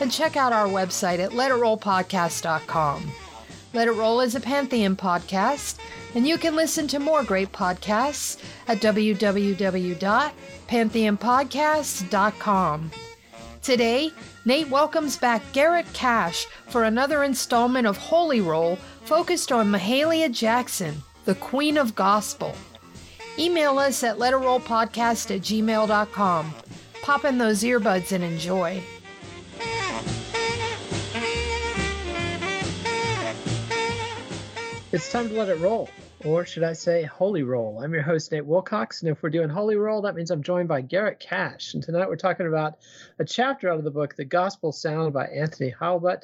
and check out our website at letitrollpodcast.com. Let It Roll is a Pantheon podcast, and you can listen to more great podcasts at www.pantheonpodcasts.com. Today, Nate welcomes back Garrett Cash for another installment of Holy Roll focused on Mahalia Jackson, the Queen of Gospel. Email us at letitrollpodcast at gmail.com. Pop in those earbuds and enjoy. It's time to let it roll, or should I say, holy roll. I'm your host, Nate Wilcox, and if we're doing holy roll, that means I'm joined by Garrett Cash. And tonight we're talking about a chapter out of the book, The Gospel Sound by Anthony Heilbut,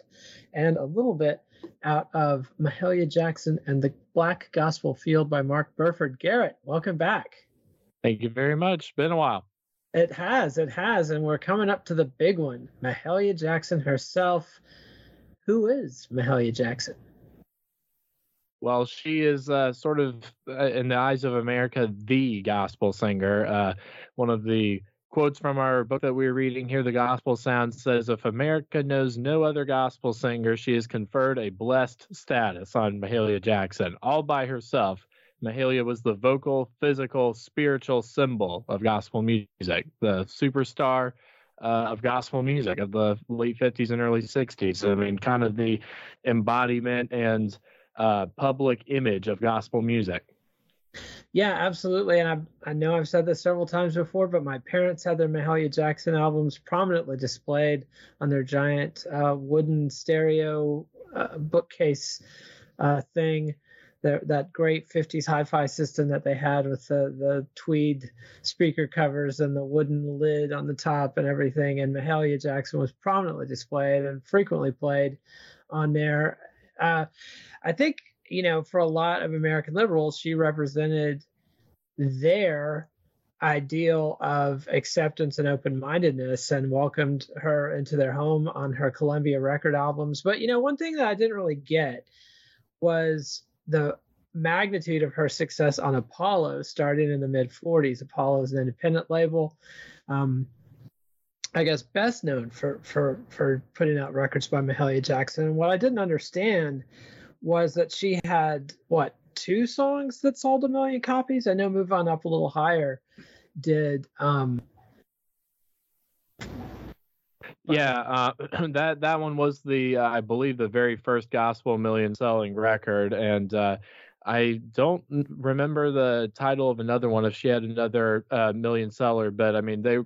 and a little bit out of Mahalia Jackson and the Black Gospel Field by Mark Burford. Garrett, welcome back. Thank you very much. Been a while. It has, it has, and we're coming up to the big one. Mahalia Jackson herself. Who is Mahalia Jackson? Well, she is uh, sort of, uh, in the eyes of America, the gospel singer. Uh, one of the quotes from our book that we are reading here, The Gospel Sound, says If America knows no other gospel singer, she has conferred a blessed status on Mahalia Jackson all by herself. Mahalia was the vocal, physical, spiritual symbol of gospel music, the superstar uh, of gospel music of the late 50s and early 60s. I mean, kind of the embodiment and uh, public image of gospel music. Yeah, absolutely. And I, I know I've said this several times before, but my parents had their Mahalia Jackson albums prominently displayed on their giant uh, wooden stereo uh, bookcase uh, thing. that great 50s hi-fi system that they had with the, the tweed speaker covers and the wooden lid on the top and everything. And Mahalia Jackson was prominently displayed and frequently played on there. Uh, I think you know for a lot of American liberals, she represented their ideal of acceptance and open-mindedness and welcomed her into their home on her Columbia record albums. But you know, one thing that I didn't really get was the magnitude of her success on Apollo starting in the mid 40s. Apollo is an independent label. Um, I guess best known for for for putting out records by Mahalia Jackson. What I didn't understand was that she had what two songs that sold a million copies. I know "Move On Up a Little Higher" did. Um, yeah, uh, that that one was the uh, I believe the very first gospel million selling record, and uh, I don't remember the title of another one if she had another uh, million seller, but I mean they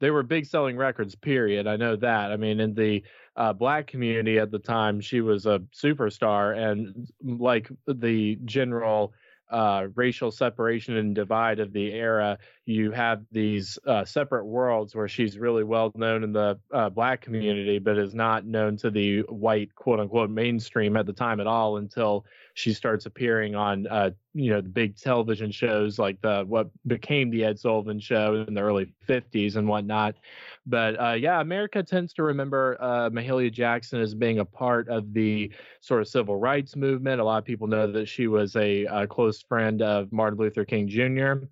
they were big selling records. Period. I know that. I mean, in the uh, black community at the time, she was a superstar, and like the general uh, racial separation and divide of the era, you have these uh, separate worlds where she's really well known in the uh, black community, but is not known to the white quote unquote mainstream at the time at all until she starts appearing on uh, you know the big television shows like the what became the Ed Sullivan Show in the early 50s and whatnot. But uh, yeah, America tends to remember uh, Mahalia Jackson as being a part of the sort of civil rights movement. A lot of people know that she was a, a close friend of Martin Luther King Jr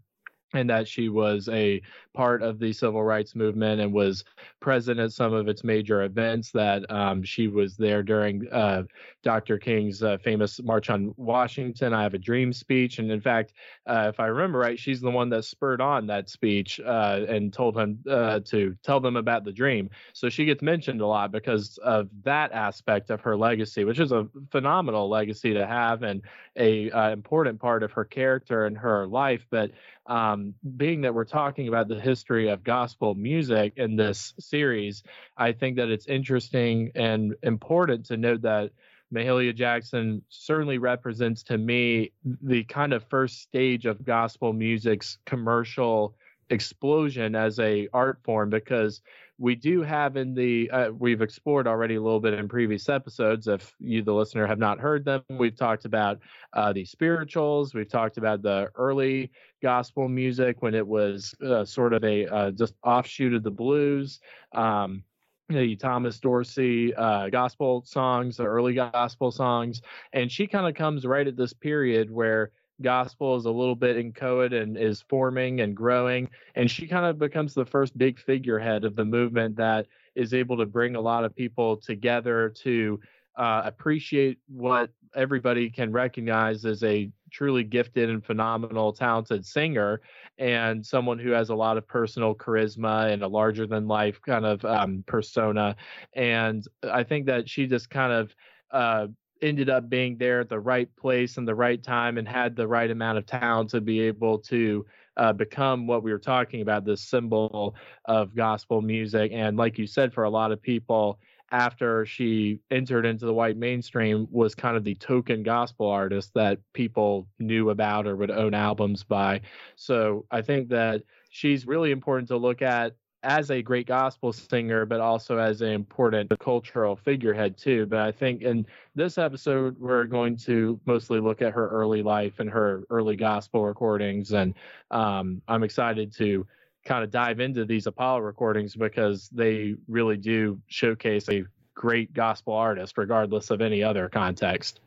and that she was a part of the civil rights movement and was present at some of its major events. That um, she was there during uh, Dr. King's uh, famous March on Washington, I Have a Dream speech. And in fact, uh, if I remember right, she's the one that spurred on that speech uh, and told him uh, to tell them about the dream. So she gets mentioned a lot because of that aspect of her legacy, which is a phenomenal legacy to have and a uh, important part of her character and her life. But um, being that we're talking about the history of gospel music in this series, I think that it's interesting and important to note that Mahalia Jackson certainly represents to me the kind of first stage of gospel music's commercial explosion as a art form because we do have in the uh, we've explored already a little bit in previous episodes if you the listener have not heard them we've talked about uh, the spirituals we've talked about the early gospel music when it was uh, sort of a uh, just offshoot of the blues um, the Thomas Dorsey uh, gospel songs, the early gospel songs, and she kind of comes right at this period where gospel is a little bit inchoate and is forming and growing. And she kind of becomes the first big figurehead of the movement that is able to bring a lot of people together to uh, appreciate what everybody can recognize as a truly gifted and phenomenal, talented singer and someone who has a lot of personal charisma and a larger than life kind of um, persona. And I think that she just kind of uh, ended up being there at the right place and the right time and had the right amount of talent to be able to uh, become what we were talking about this symbol of gospel music. And like you said for a lot of people after she entered into the white mainstream was kind of the token gospel artist that people knew about or would own albums by. So i think that she's really important to look at as a great gospel singer, but also as an important cultural figurehead too. But I think in this episode, we're going to mostly look at her early life and her early gospel recordings, and um, I'm excited to kind of dive into these Apollo recordings because they really do showcase a great gospel artist, regardless of any other context.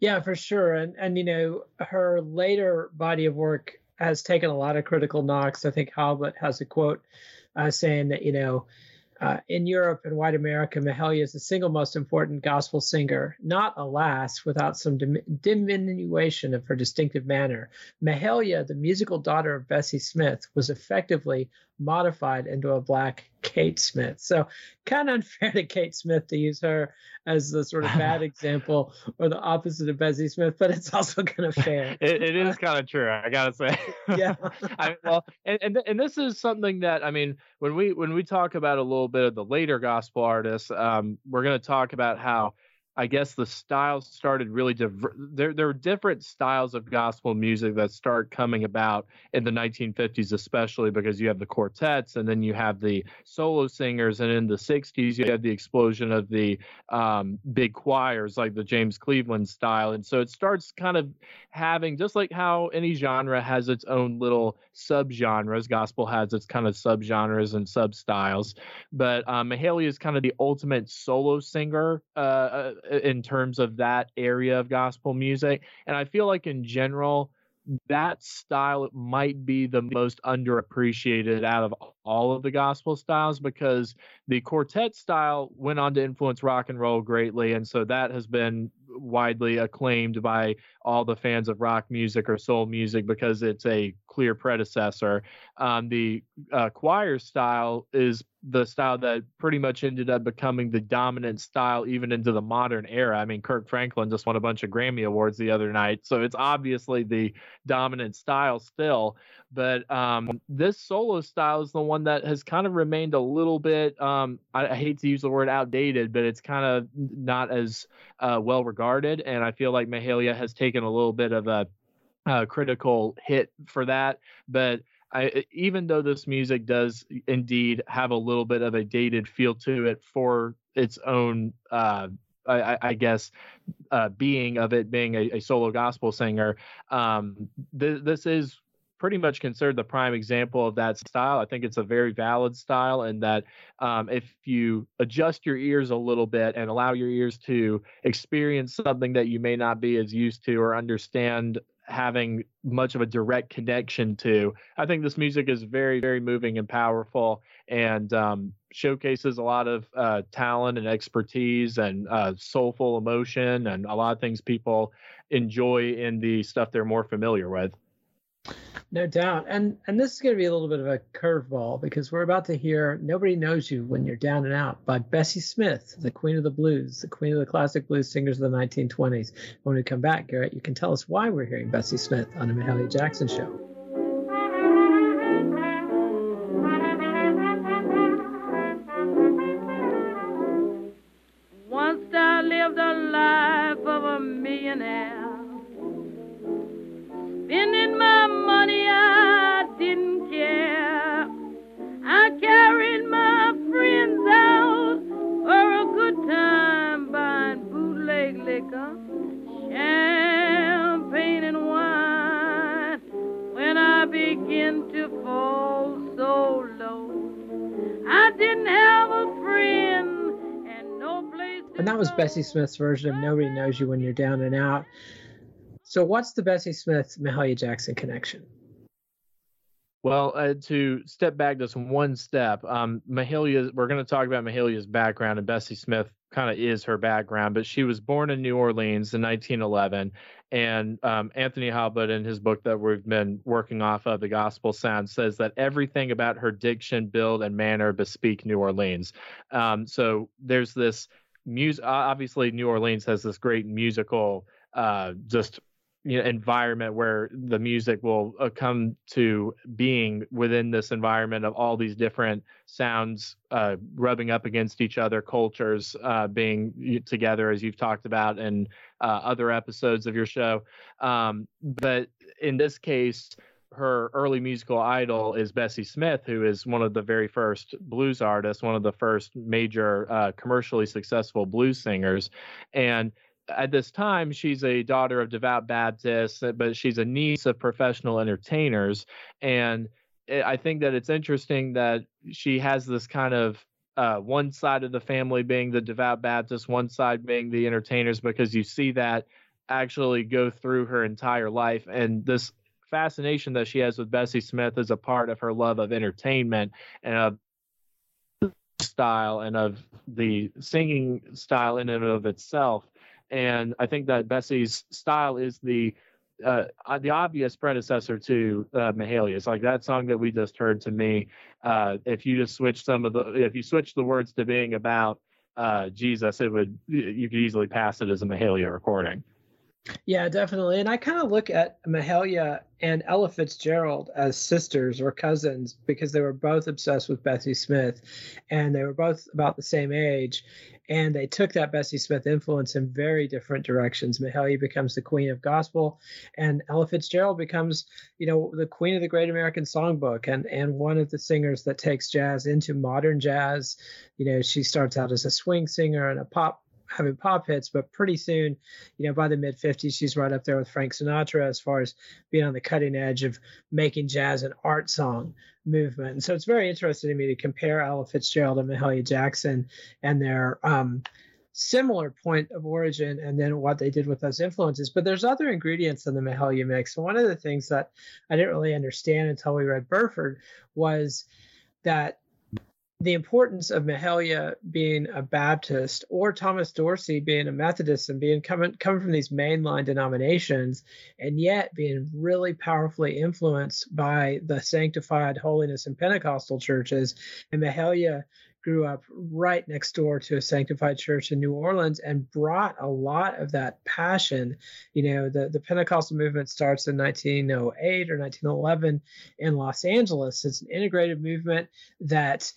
Yeah, for sure, and and you know her later body of work has taken a lot of critical knocks. I think Heilbut has a quote uh, saying that you know uh, in Europe and white America, Mahalia is the single most important gospel singer, not alas without some dim- diminution of her distinctive manner. Mahalia, the musical daughter of Bessie Smith, was effectively modified into a black Kate Smith. So kind of unfair to Kate Smith to use her as the sort of bad example or the opposite of Bessie Smith, but it's also kind of fair. it, it is kind of true, I gotta say. yeah. I, well, and, and and this is something that I mean, when we when we talk about a little bit of the later gospel artists, um, we're going to talk about how I guess the styles started really diver- there there are different styles of gospel music that start coming about in the 1950s especially because you have the quartets and then you have the solo singers. And in the 60s you have the explosion of the um, big choirs like the James Cleveland style. And so it starts kind of having just like how any genre has its own little subgenres gospel has its kind of subgenres and sub styles but um, Mahalia is kind of the ultimate solo singer uh, uh in terms of that area of gospel music. And I feel like in general, that style might be the most underappreciated out of all of the gospel styles because the quartet style went on to influence rock and roll greatly and so that has been widely acclaimed by all the fans of rock music or soul music because it's a clear predecessor. Um, the uh, choir style is the style that pretty much ended up becoming the dominant style even into the modern era. I mean, Kirk Franklin just won a bunch of Grammy Awards the other night, so it's obviously the dominant style still. But um, this solo style is the one that has kind of remained a little bit, um, I, I, hate to use the word outdated, but it's kind of not as uh, well regarded. And I feel like Mahalia has taken a little bit of a uh, critical hit for that. But I, even though this music does indeed have a little bit of a dated feel to it for its own, uh, I, I, guess, uh, being of it being a, a solo gospel singer, um, th- this is pretty much considered the prime example of that style. I think it's a very valid style, and that um, if you adjust your ears a little bit and allow your ears to experience something that you may not be as used to or understand having much of a direct connection to. I think this music is very, very moving and powerful and um, showcases a lot of uh, talent and expertise and uh, soulful emotion and a lot of things people enjoy in the stuff they're more familiar with. No doubt. And and this is going to be a little bit of a curveball because we're about to hear Nobody Knows You When You're Down and Out by Bessie Smith, the queen of the blues, the queen of the classic blues singers of the 1920s. When we come back, Garrett, you can tell us why we're hearing Bessie Smith on the Mahalia Jackson show. That was Bessie Smith's version of Nobody Knows You When You're Down and Out. So, what's the Bessie Smith Mahalia Jackson connection? Well, uh, to step back just one step, um, Mahalia, we're going to talk about Mahalia's background, and Bessie Smith kind of is her background, but she was born in New Orleans in 1911. And um, Anthony Heilbut, in his book that we've been working off of, The Gospel Sound, says that everything about her diction, build, and manner bespeak New Orleans. Um, so there's this music. Obviously, New Orleans has this great musical, uh, just you know, environment where the music will uh, come to being within this environment of all these different sounds uh, rubbing up against each other, cultures uh, being together, as you've talked about in uh, other episodes of your show. Um, but in this case, her early musical idol is Bessie Smith, who is one of the very first blues artists, one of the first major uh, commercially successful blues singers, and at this time, she's a daughter of devout Baptists, but she's a niece of professional entertainers. And I think that it's interesting that she has this kind of uh, one side of the family being the devout Baptist, one side being the entertainers, because you see that actually go through her entire life. And this fascination that she has with Bessie Smith is a part of her love of entertainment and of style and of the singing style in and of itself and I think that Bessie's style is the uh, the obvious predecessor to uh, Mahalia's. Like that song that we just heard to me, uh, if you just switch some of the, if you switch the words to being about uh, Jesus, it would you could easily pass it as a Mahalia recording. Yeah, definitely. And I kind of look at Mahalia and Ella Fitzgerald as sisters or cousins because they were both obsessed with Bessie Smith and they were both about the same age. And they took that Bessie Smith influence in very different directions. Mahalia becomes the queen of gospel, and Ella Fitzgerald becomes, you know, the queen of the Great American Songbook and, and one of the singers that takes jazz into modern jazz. You know, she starts out as a swing singer and a pop having pop hits, but pretty soon, you know, by the mid 50s, she's right up there with Frank Sinatra as far as being on the cutting edge of making jazz an art song movement. And so it's very interesting to me to compare Ella Fitzgerald and Mahalia Jackson and their um, similar point of origin and then what they did with those influences. But there's other ingredients in the Mahalia mix. And one of the things that I didn't really understand until we read Burford was that the importance of Mahalia being a Baptist or Thomas Dorsey being a Methodist and being coming coming from these mainline denominations and yet being really powerfully influenced by the sanctified holiness and Pentecostal churches. And Mahalia grew up right next door to a sanctified church in New Orleans and brought a lot of that passion. You know, the, the Pentecostal movement starts in 1908 or 1911 in Los Angeles. It's an integrated movement that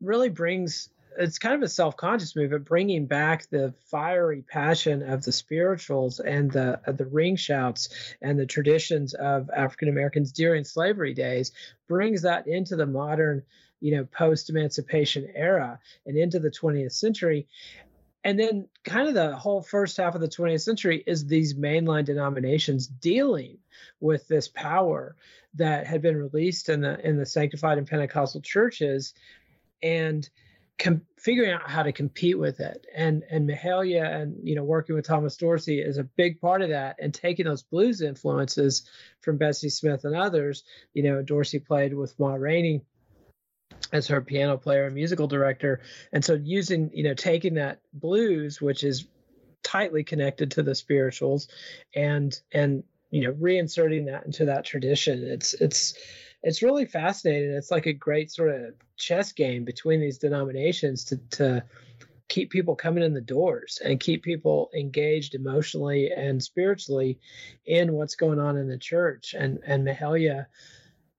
really brings it's kind of a self-conscious movement, bringing back the fiery passion of the spirituals and the the ring shouts and the traditions of African Americans during slavery days, brings that into the modern, you know, post-emancipation era and into the 20th century. And then, kind of the whole first half of the 20th century is these mainline denominations dealing with this power that had been released in the in the sanctified and Pentecostal churches, and com- figuring out how to compete with it. And and Mahalia and you know working with Thomas Dorsey is a big part of that. And taking those blues influences from Bessie Smith and others. You know, Dorsey played with Ma Rainey as her piano player and musical director. And so using, you know, taking that blues, which is tightly connected to the spirituals and and you know reinserting that into that tradition it's it's it's really fascinating. It's like a great sort of chess game between these denominations to to keep people coming in the doors and keep people engaged emotionally and spiritually in what's going on in the church. And and Mahalia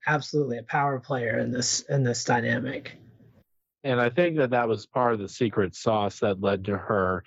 absolutely a power player in this in this dynamic. And i think that that was part of the secret sauce that led to her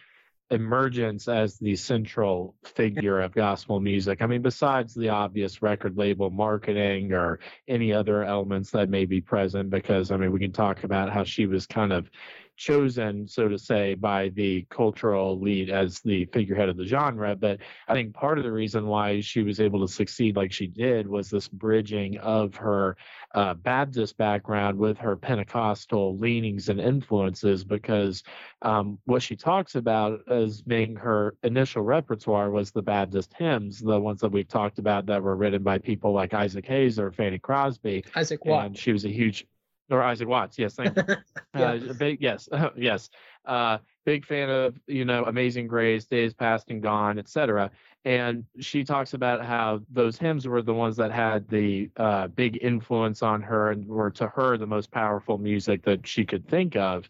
emergence as the central figure of gospel music. I mean, besides the obvious record label marketing or any other elements that may be present, because I mean, we can talk about how she was kind of chosen, so to say, by the cultural elite as the figurehead of the genre. But I think part of the reason why she was able to succeed like she did was this bridging of her uh, Baptist background with her Pentecostal leanings and influences, because um, what she talks about as being her initial repertoire was the Baptist hymns, the ones that we've talked about that were written by people like Isaac Hayes or Fanny Crosby. Isaac Watt. And she was a huge or Isaac Watts. Yes, thank you. yeah. uh, big, yes, yes. Uh, big fan of you know Amazing Grace, Days Past and Gone, etc. And she talks about how those hymns were the ones that had the uh, big influence on her and were to her the most powerful music that she could think of.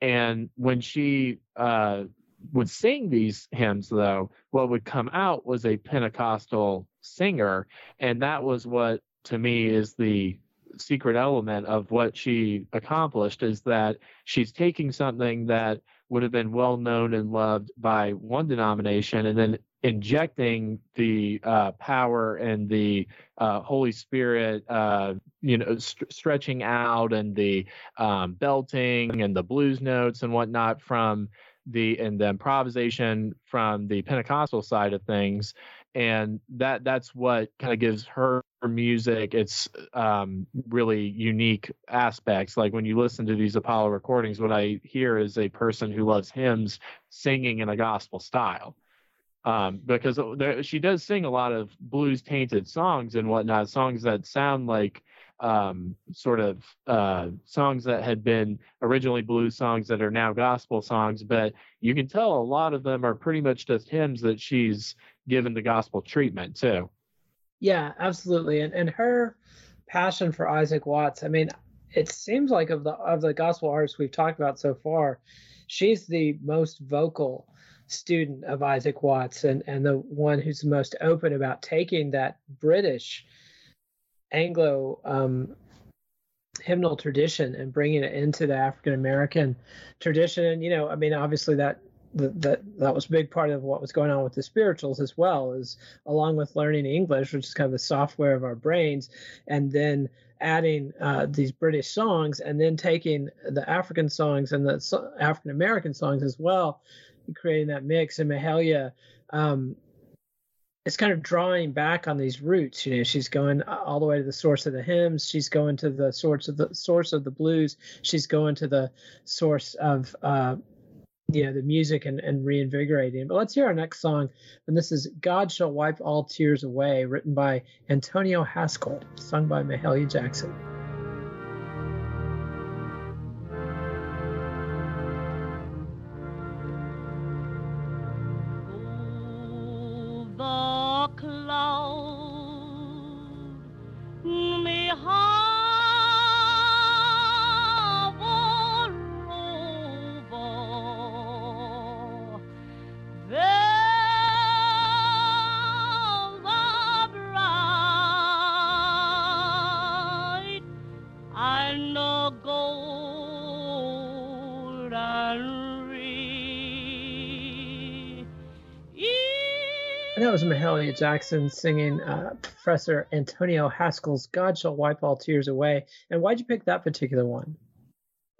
And when she uh, would sing these hymns, though, what would come out was a Pentecostal singer, and that was what to me is the secret element of what she accomplished is that she's taking something that would have been well known and loved by one denomination and then injecting the uh, power and the uh, Holy Spirit, uh, you know, st- stretching out and the um, belting and the blues notes and whatnot from the and the improvisation from the Pentecostal side of things, and that that's what kind of gives her music its um, really unique aspects. Like when you listen to these Apollo recordings, what I hear is a person who loves hymns singing in a gospel style. Um, because there, she does sing a lot of blues tainted songs and whatnot, songs that sound like um, sort of uh, songs that had been originally blues songs that are now gospel songs, but you can tell a lot of them are pretty much just hymns that she's given the gospel treatment too. Yeah, absolutely. And and her passion for Isaac Watts, I mean, it seems like of the of the gospel artists we've talked about so far, she's the most vocal student of Isaac Watts and, and the one who's the most open about taking that British Anglo um, hymnal tradition and bringing it into the African American tradition. And you know, I mean, obviously that that that was a big part of what was going on with the spirituals as well is along with learning english which is kind of the software of our brains and then adding uh, these british songs and then taking the african songs and the african american songs as well creating that mix and mahalia um, kind of drawing back on these roots. You know, she's going all the way to the source of the hymns. She's going to the source of the source of the blues. She's going to the source of uh, know the music and, and reinvigorating. But let's hear our next song and this is god shall wipe all tears away written by antonio haskell sung by mahalia jackson Jackson singing uh, Professor Antonio Haskell's God Shall Wipe All Tears Away. And why'd you pick that particular one?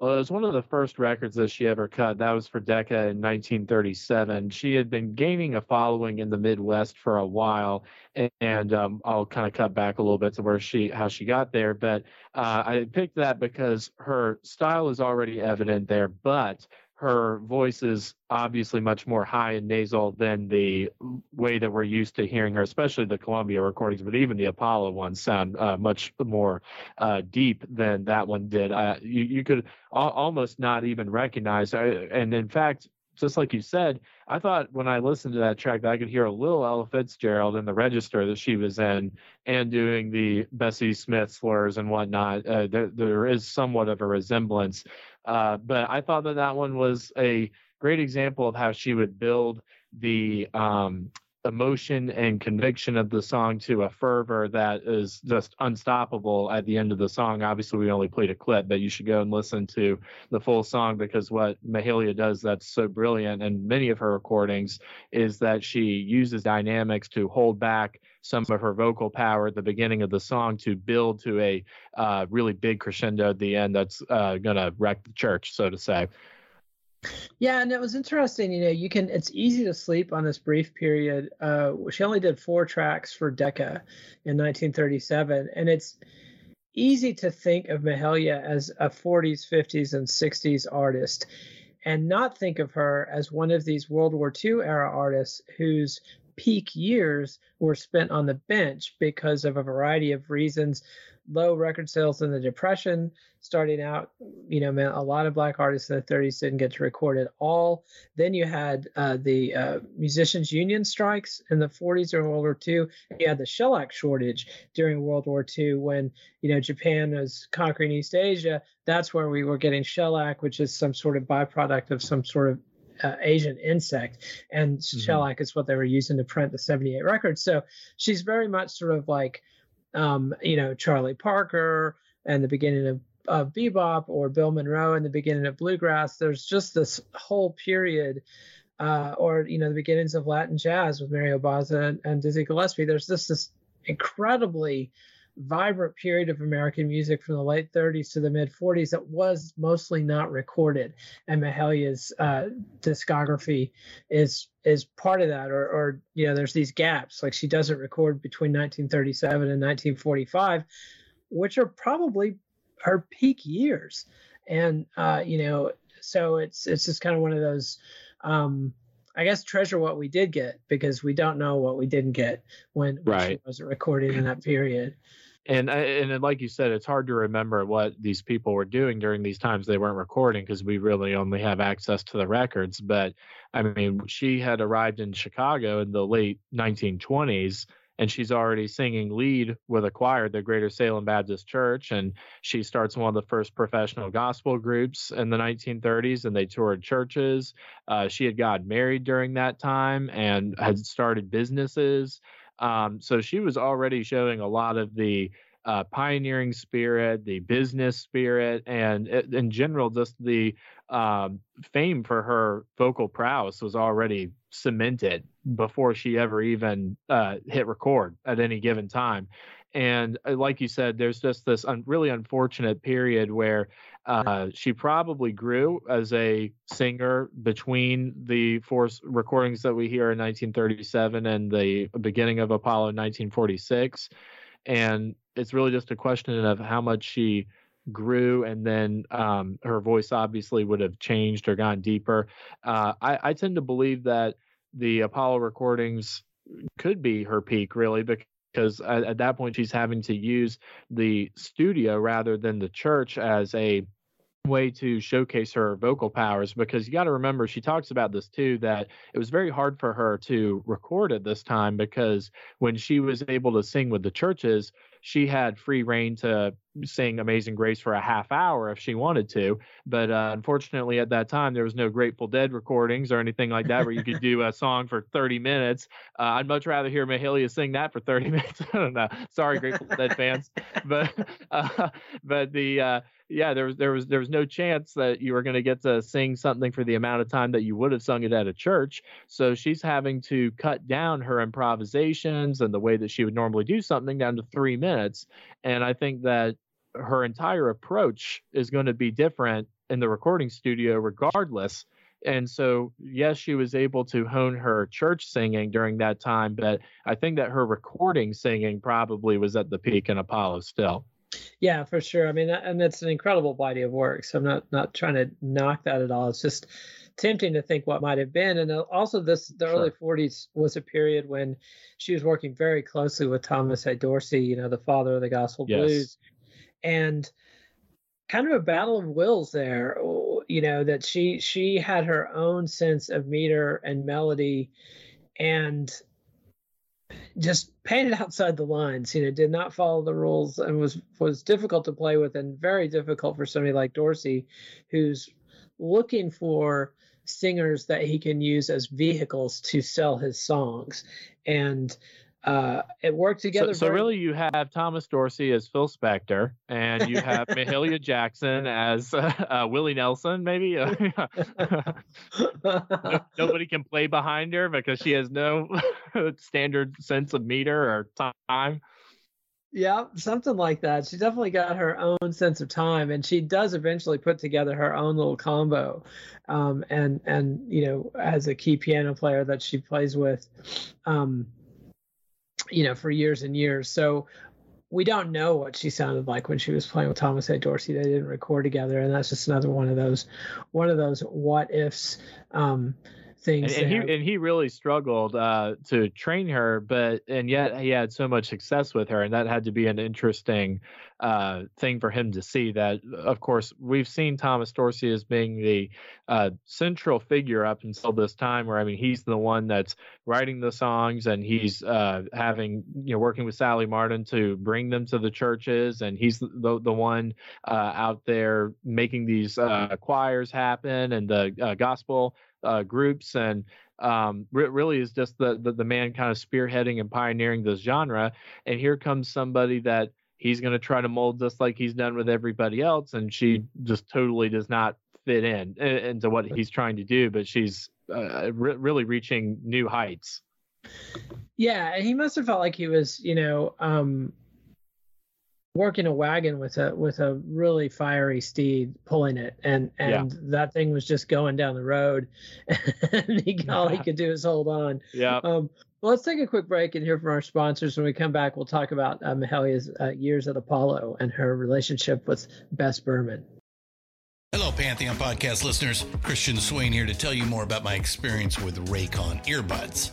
Well, it was one of the first records that she ever cut. That was for Decca in 1937. She had been gaining a following in the Midwest for a while, and um, I'll kind of cut back a little bit to where she how she got there. But uh, I picked that because her style is already evident there, but her voice is obviously much more high and nasal than the way that we're used to hearing her, especially the Columbia recordings, but even the Apollo ones sound uh, much more uh, deep than that one did. Uh, you, you could al- almost not even recognize, uh, and in fact, just like you said, I thought when I listened to that track that I could hear a little Ella Fitzgerald in the register that she was in and doing the Bessie Smith slurs and whatnot. Uh, there, there is somewhat of a resemblance. Uh, but I thought that that one was a great example of how she would build the um, emotion and conviction of the song to a fervor that is just unstoppable at the end of the song. Obviously, we only played a clip, but you should go and listen to the full song because what Mahalia does that's so brilliant and many of her recordings is that she uses dynamics to hold back some of her vocal power at the beginning of the song to build to a uh, really big crescendo at the end that's uh, going to wreck the church, so to say. Yeah, and it was interesting. You know, you can. It's easy to sleep on this brief period. Uh, she only did four tracks for Decca in 1937, and it's easy to think of Mahalia as a 40s, 50s, and 60s artist, and not think of her as one of these World War II era artists whose peak years were spent on the bench because of a variety of reasons low record sales in the depression starting out you know man a lot of black artists in the 30s didn't get to record at all then you had uh, the uh, musicians union strikes in the 40s during world war ii you had the shellac shortage during world war ii when you know japan was conquering east asia that's where we were getting shellac which is some sort of byproduct of some sort of uh, Asian insect, and mm-hmm. shellac is what they were using to print the 78 records. So she's very much sort of like, um, you know, Charlie Parker and the beginning of, of bebop, or Bill Monroe and the beginning of bluegrass. There's just this whole period. Uh, or you know the beginnings of Latin jazz with Mario Bauzá and, and Dizzy Gillespie. There's just this incredibly vibrant period of American music from the late 30s to the mid 40s that was mostly not recorded, and Mahalia's uh, discography is is part of that. Or, or you know, there's these gaps. Like she doesn't record between 1937 and 1945, which are probably her peak years. And uh, you know, so it's it's just kind of one of those. Um, I guess treasure what we did get because we don't know what we didn't get when, when right. she wasn't recording in that period and and like you said, it's hard to remember what these people were doing during these times they weren't recording because we really only have access to the records. But I mean, she had arrived in Chicago in the late 1920s, and she's already singing lead with a choir, the Greater Salem Baptist Church, and she starts one of the first professional gospel groups in the 1930s, and they toured churches. Uh, she had got married during that time and had started businesses. Um, so she was already showing a lot of the uh, pioneering spirit, the business spirit, and in general, just the um, fame for her vocal prowess was already cemented before she ever even uh, hit record at any given time. And uh, like you said, there's just this un- really unfortunate period where uh, she probably grew as a singer between the four recordings that we hear in 1937 and the beginning of Apollo 1946. And it's really just a question of how much she grew and then um, her voice obviously would have changed or gone deeper. Uh, I, I tend to believe that the Apollo recordings could be her peak, really, because because at, at, that point she's having to use the studio rather than the church as a way to showcase her vocal powers because you got to remember she talks about this too that it was very hard for her to record at this time because when she was able to sing with the churches she had free reign to sing Amazing Grace for a half hour if she wanted to. But uh, unfortunately, at that time, there was no Grateful Dead recordings or anything like that where you could do a song for 30 minutes. Uh, I'd much rather hear Mahalia sing that for 30 minutes. I don't know. Sorry, Grateful Dead fans, but uh, but the uh, yeah, there was there was there was no chance that you were going to get to sing something for the amount of time that you would have sung it at a church. So she's having to cut down her improvisations and the way that she would normally do something down to three minutes. And I think that her entire approach is going to be different in the recording studio regardless. And so, yes, she was able to hone her church singing during that time, but I think that her recording singing probably was at the peak in Apollo still. Yeah, for sure. I mean, and it's an incredible body of work. So I'm not not trying to knock that at all. It's just tempting to think what might have been. And uh, also, this the sure. early 40s was a period when she was working very closely with Thomas A. Dorsey, you know, the father of the gospel yes. blues, and kind of a battle of wills there you know that she she had her own sense of meter and melody and just painted outside the lines you know did not follow the rules and was was difficult to play with and very difficult for somebody like dorsey who's looking for singers that he can use as vehicles to sell his songs. And uh, it worked together. So, so really, you have Thomas Dorsey as Phil Spector, and you have Mahalia Jackson as uh, uh, Willie Nelson. Maybe nobody can play behind her because she has no standard sense of meter or time. Yeah, something like that. She definitely got her own sense of time, and she does eventually put together her own little combo, um, and and you know as a key piano player that she plays with. Um, you know, for years and years. So we don't know what she sounded like when she was playing with Thomas A. Dorsey. They didn't record together, and that's just another one of those, one of those what ifs. Um, things. And, and he and he really struggled uh, to train her, but and yet he had so much success with her, and that had to be an interesting uh, thing for him to see. That of course we've seen Thomas Dorsey as being the uh, central figure up until this time, where I mean he's the one that's writing the songs and he's uh, having you know working with Sallie Martin to bring them to the churches, and he's the the one uh, out there making these uh, choirs happen and the gospel uh, groups and um, re- really is just the, the, the man kind of spearheading and pioneering this genre. And here comes somebody that he's going to try to mold just like he's done with everybody else, and she just totally does not fit in into what he's trying to do. But she's uh, re- really reaching new heights. Yeah, he must have felt like he was, you know, um, working a wagon with a with a really fiery steed pulling it and and yeah. that thing was just going down the road and he, all he could do is hold on yeah um well, let's take a quick break and hear from our sponsors. When we come back, we'll talk about uh, Mahalia's uh, years at Apollo and her relationship with Bess Berman. Hello, Pantheon podcast listeners. Christian Swain here to tell you more about my experience with Raycon earbuds.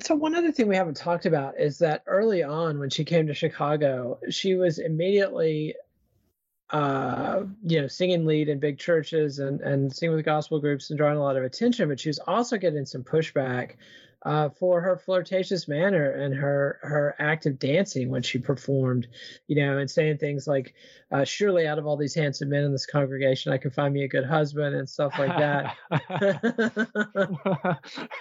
So one other thing we haven't talked about is that early on when she came to Chicago, she was immediately uh, you know, singing lead in big churches and, and singing with gospel groups and drawing a lot of attention, but she was also getting some pushback uh, for her flirtatious manner and her her active dancing when she performed, you know, and saying things like, uh, "Surely, out of all these handsome men in this congregation, I can find me a good husband" and stuff like that.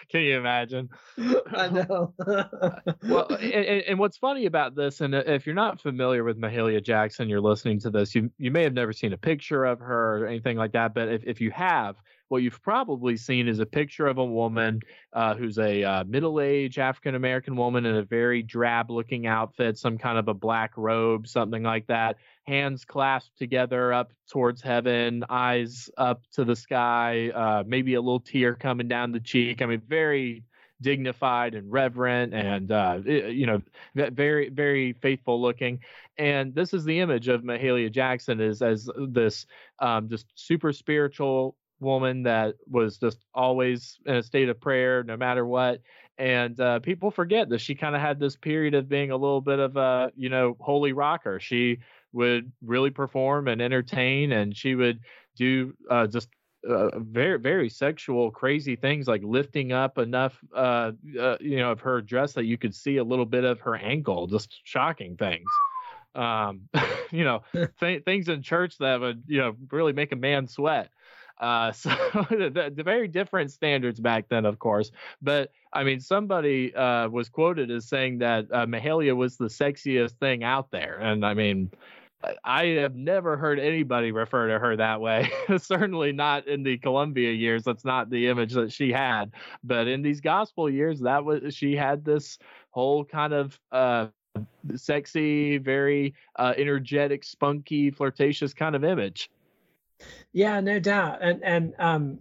can you imagine? I know. well, and, and, what's funny about this, and if you're not familiar with Mahalia Jackson, you're listening to this, you you may have never seen a picture of her or anything like that, but if if you have what you've probably seen is a picture of a woman uh, who's a uh, middle-aged African American woman in a very drab-looking outfit, some kind of a black robe, something like that. Hands clasped together up towards heaven, eyes up to the sky, uh, maybe a little tear coming down the cheek. I mean, very dignified and reverent and uh, you know very very faithful looking and this is the image of mahalia jackson is as this um, just super spiritual woman that was just always in a state of prayer no matter what and uh, people forget that she kind of had this period of being a little bit of a you know holy rocker. She would really perform and entertain and she would do uh, just uh, very very sexual crazy things like lifting up enough uh, uh, you know of her dress that you could see a little bit of her ankle just shocking things. Um you know th- things in church that would you know really make a man sweat uh, so the, the, very different standards back then, of course. But I mean, somebody uh, was quoted as saying that uh, Mahalia was the sexiest thing out there, and I mean. I have never heard anybody refer to her that way. Certainly not in the Columbia years. That's not the image that she had. But in these gospel years, that was she had this whole kind of uh, sexy, very uh, energetic, spunky, flirtatious kind of image. Yeah, no doubt. And and um,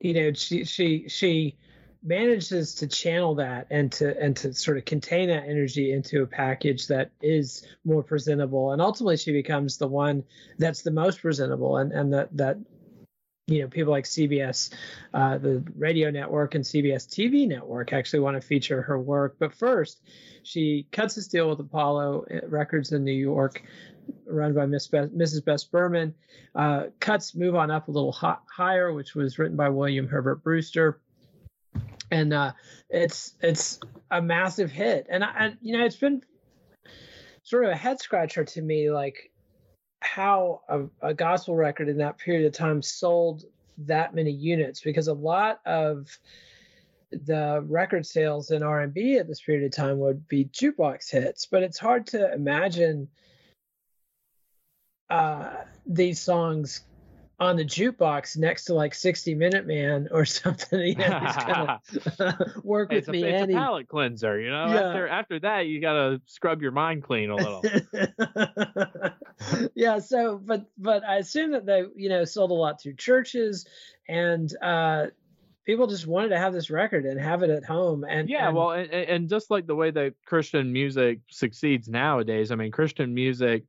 you know, she she she manages to channel that and to and to sort of contain that energy into a package that is more presentable. And ultimately she becomes the one that's the most presentable. And and that that you know people like cbs uh, the radio network and cbs tv network actually want to feature her work. But first she cuts this deal with apollo records in new york run by Miss Beth, Mrs. Bess Berman. Uh, cuts move on up a little hot, higher, which was written by William Herbert Brewster, and uh, it's it's a massive hit. And I, I, you know, it's been sort of a head scratcher to me, like how a, a gospel record in that period of time sold that many units, because a lot of the record sales in R&B at this period of time would be jukebox hits, but it's hard to imagine uh, these songs on the jukebox next to like 60 Minute Man or something. You know, kind of work with it's me. A, it's Annie. a palate cleanser, you know. Yeah. After after that, you gotta scrub your mind clean a little. yeah. So, but but I assume that they you know sold a lot through churches and. uh people just wanted to have this record and have it at home and yeah and, well and, and just like the way that christian music succeeds nowadays i mean christian music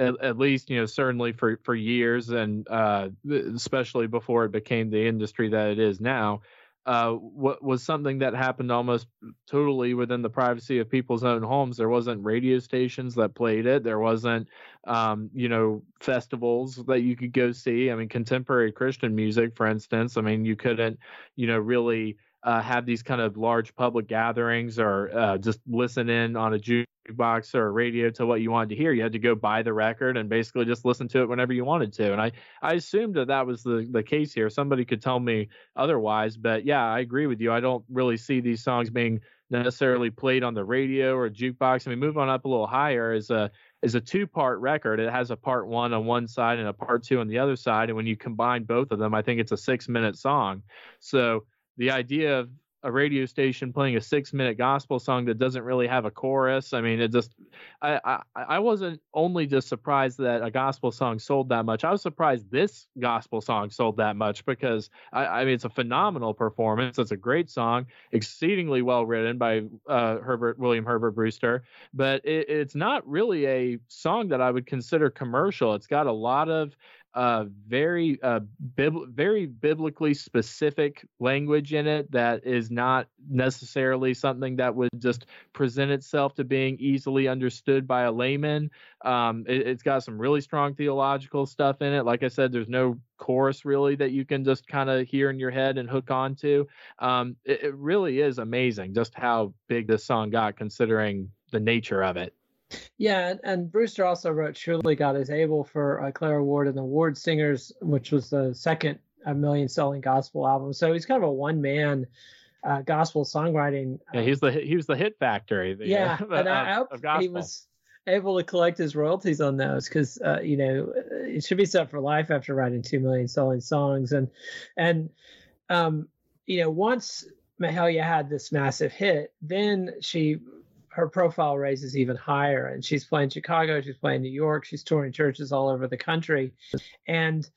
at, at, least you know certainly for for years and uh, especially before it became the industry that it is now uh, what was something that happened almost totally within the privacy of people's own homes? There wasn't radio stations that played it. There wasn't um, you know festivals that you could go see. I mean contemporary christian music for instance i mean you couldn't you know really uh, have these kind of large public gatherings or uh, just listen in on a jukebox or a radio to what you wanted to hear. You had to go buy the record and basically just listen to it whenever you wanted to. And I, I assumed that that was the, the case here. Somebody could tell me otherwise, but yeah, I agree with you. I don't really see these songs being necessarily played on the radio or jukebox. I mean, move on up a little higher is a is a two part record. It has a part one on one side and a part two on the other side. And when you combine both of them, I think it's a six minute song. So the idea of a radio station playing a six minute gospel song that doesn't really have a chorus. I mean, it just, I, I, I wasn't only just surprised that a gospel song sold that much. I was surprised this gospel song sold that much because I, I mean, it's a phenomenal performance. It's a great song, exceedingly well written by uh, Herbert, William Herbert Brewster, but it, it's not really a song that I would consider commercial. It's got a lot of uh, very uh, bib- very biblically specific language in it that is not necessarily something that would just present itself to being easily understood by a layman. Um, it, has got some really strong theological stuff in it. Like I said, there's no chorus really that you can just kind of hear in your head and hook onto. Um, it, it really is amazing just how big this song got, considering the nature of it. Yeah, and, Brewster also wrote "Surely God is Able" for uh, Clara Ward and the Ward Singers, which was the second a million selling gospel album. So he's kind of a one man uh, gospel songwriting. Yeah, he's the he was the hit factory. The, yeah, uh, and I, hope he was able to collect his royalties on those because uh, you know it should be set for life after writing two million selling songs and and um, you know once Mahalia had this massive hit, then she her profile raises even higher. And she's playing Chicago, she's playing New York, she's touring churches all over the country. And,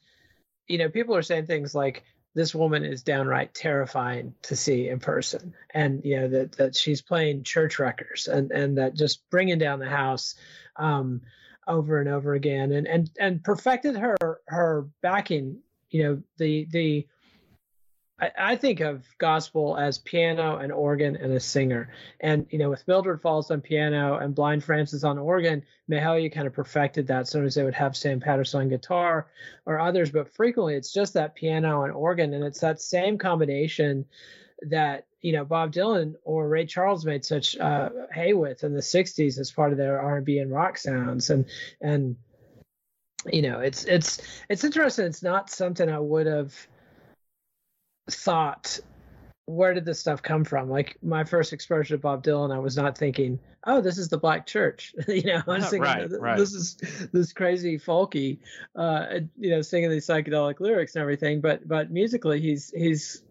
you know, people are saying things like, this woman is downright terrifying to see in person and you know that that she's playing church records and and that just bringing down the house um over and over again and and and perfected her her backing you know the the I, think of gospel as piano and organ and a singer. And, you know, with Mildred Falls on piano and Blind Francis on organ, Mahalia kind of perfected that. Sometimes they would have Sam Patterson on guitar or others, but frequently it's just that piano and organ. And it's that same combination that you know Bob Dylan or Ray Charles made such uh, hay with in the '60s as part of their R&B and rock sounds, and and you know it's it's it's interesting. It's not something I would have thought where did this stuff come from? Like my first exposure to Bob Dylan, I was not thinking, oh, this is the Black Church. you know, I was thinking, right, right. this is this crazy folky, uh, you know, singing these psychedelic lyrics and everything. But but musically, he's he's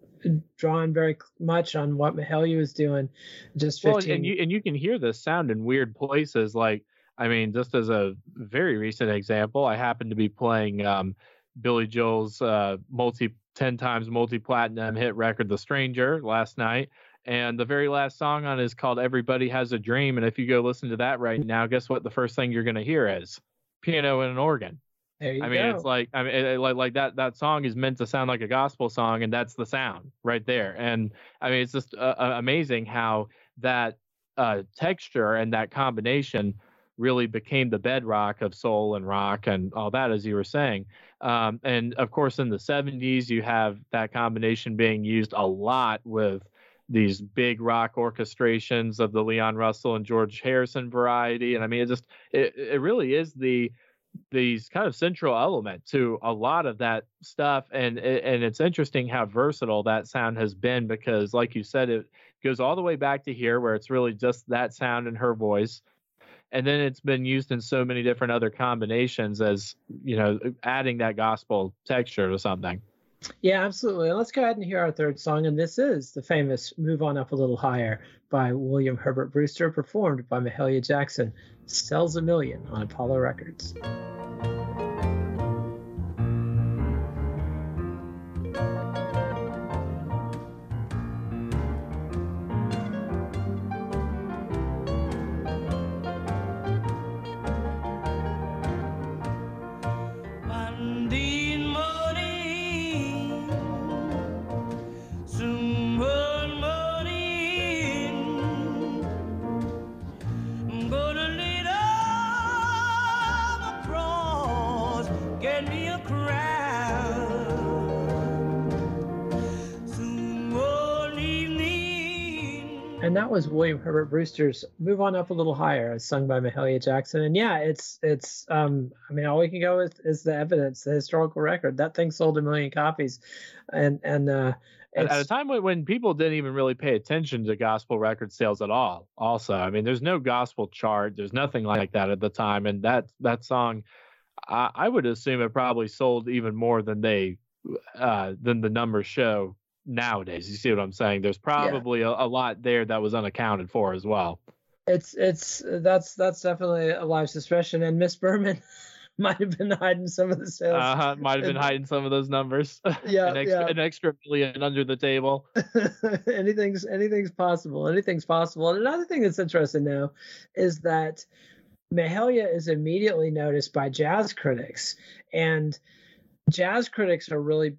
drawn very much on what Mahalia was doing. Just 15. well, and you and you can hear this sound in weird places. Like I mean, just as a very recent example, I happened to be playing um, Billy Joel's uh, multi 10 times multi platinum hit record, The Stranger, last night. And the very last song on is called Everybody Has a Dream. And if you go listen to that right now, guess what? The first thing you're going to hear is piano and an organ. There you I mean, go. it's like I mean, it, like like that that song is meant to sound like a gospel song, and that's the sound right there. And I mean, it's just uh, uh amazing how that uh, texture and that combination really became the bedrock of soul and rock and all that, as you were saying. Um, and of course, in the 70s, you have that combination being used a lot with these big rock orchestrations of the Leon Russell and George Harrison variety. And I mean, it just, it, it really is the, these kind of central element to a lot of that stuff and and it's interesting how versatile that sound has been because like you said it goes all the way back to here where it's really just that sound in her voice and then it's been used in so many different other combinations as you know adding that gospel texture to something. Yeah absolutely. Let's go ahead and hear our third song. And this is the famous move on up a little higher by william herbert brewster performed by mahalia jackson sells a million on apollo records Brewster's "Move On Up a Little Higher," sung by Mahalia Jackson. And yeah, it's it's um, I mean, all we can go with is the evidence, the historical record. That thing sold a million copies, and and uh, at, at a time when, when people didn't even really pay attention to gospel record sales at all. Also, I mean, there's no gospel chart, there's nothing like that at the time, and that that song, I, I would assume it probably sold even more than they uh, than the numbers show nowadays. You see what I'm saying? There's probably yeah. a, a, lot there that was unaccounted for as well. It's it's that's that's definitely a live suspicion, and Miss Berman might have been hiding some of the sales. Uh-huh, might have been hiding some of those numbers. Yeah, an extra, yeah. an extra million under the table. anything's anything's possible. Anything's possible. And another thing that's interesting now is that Mahalia is immediately noticed by jazz critics, and jazz critics are really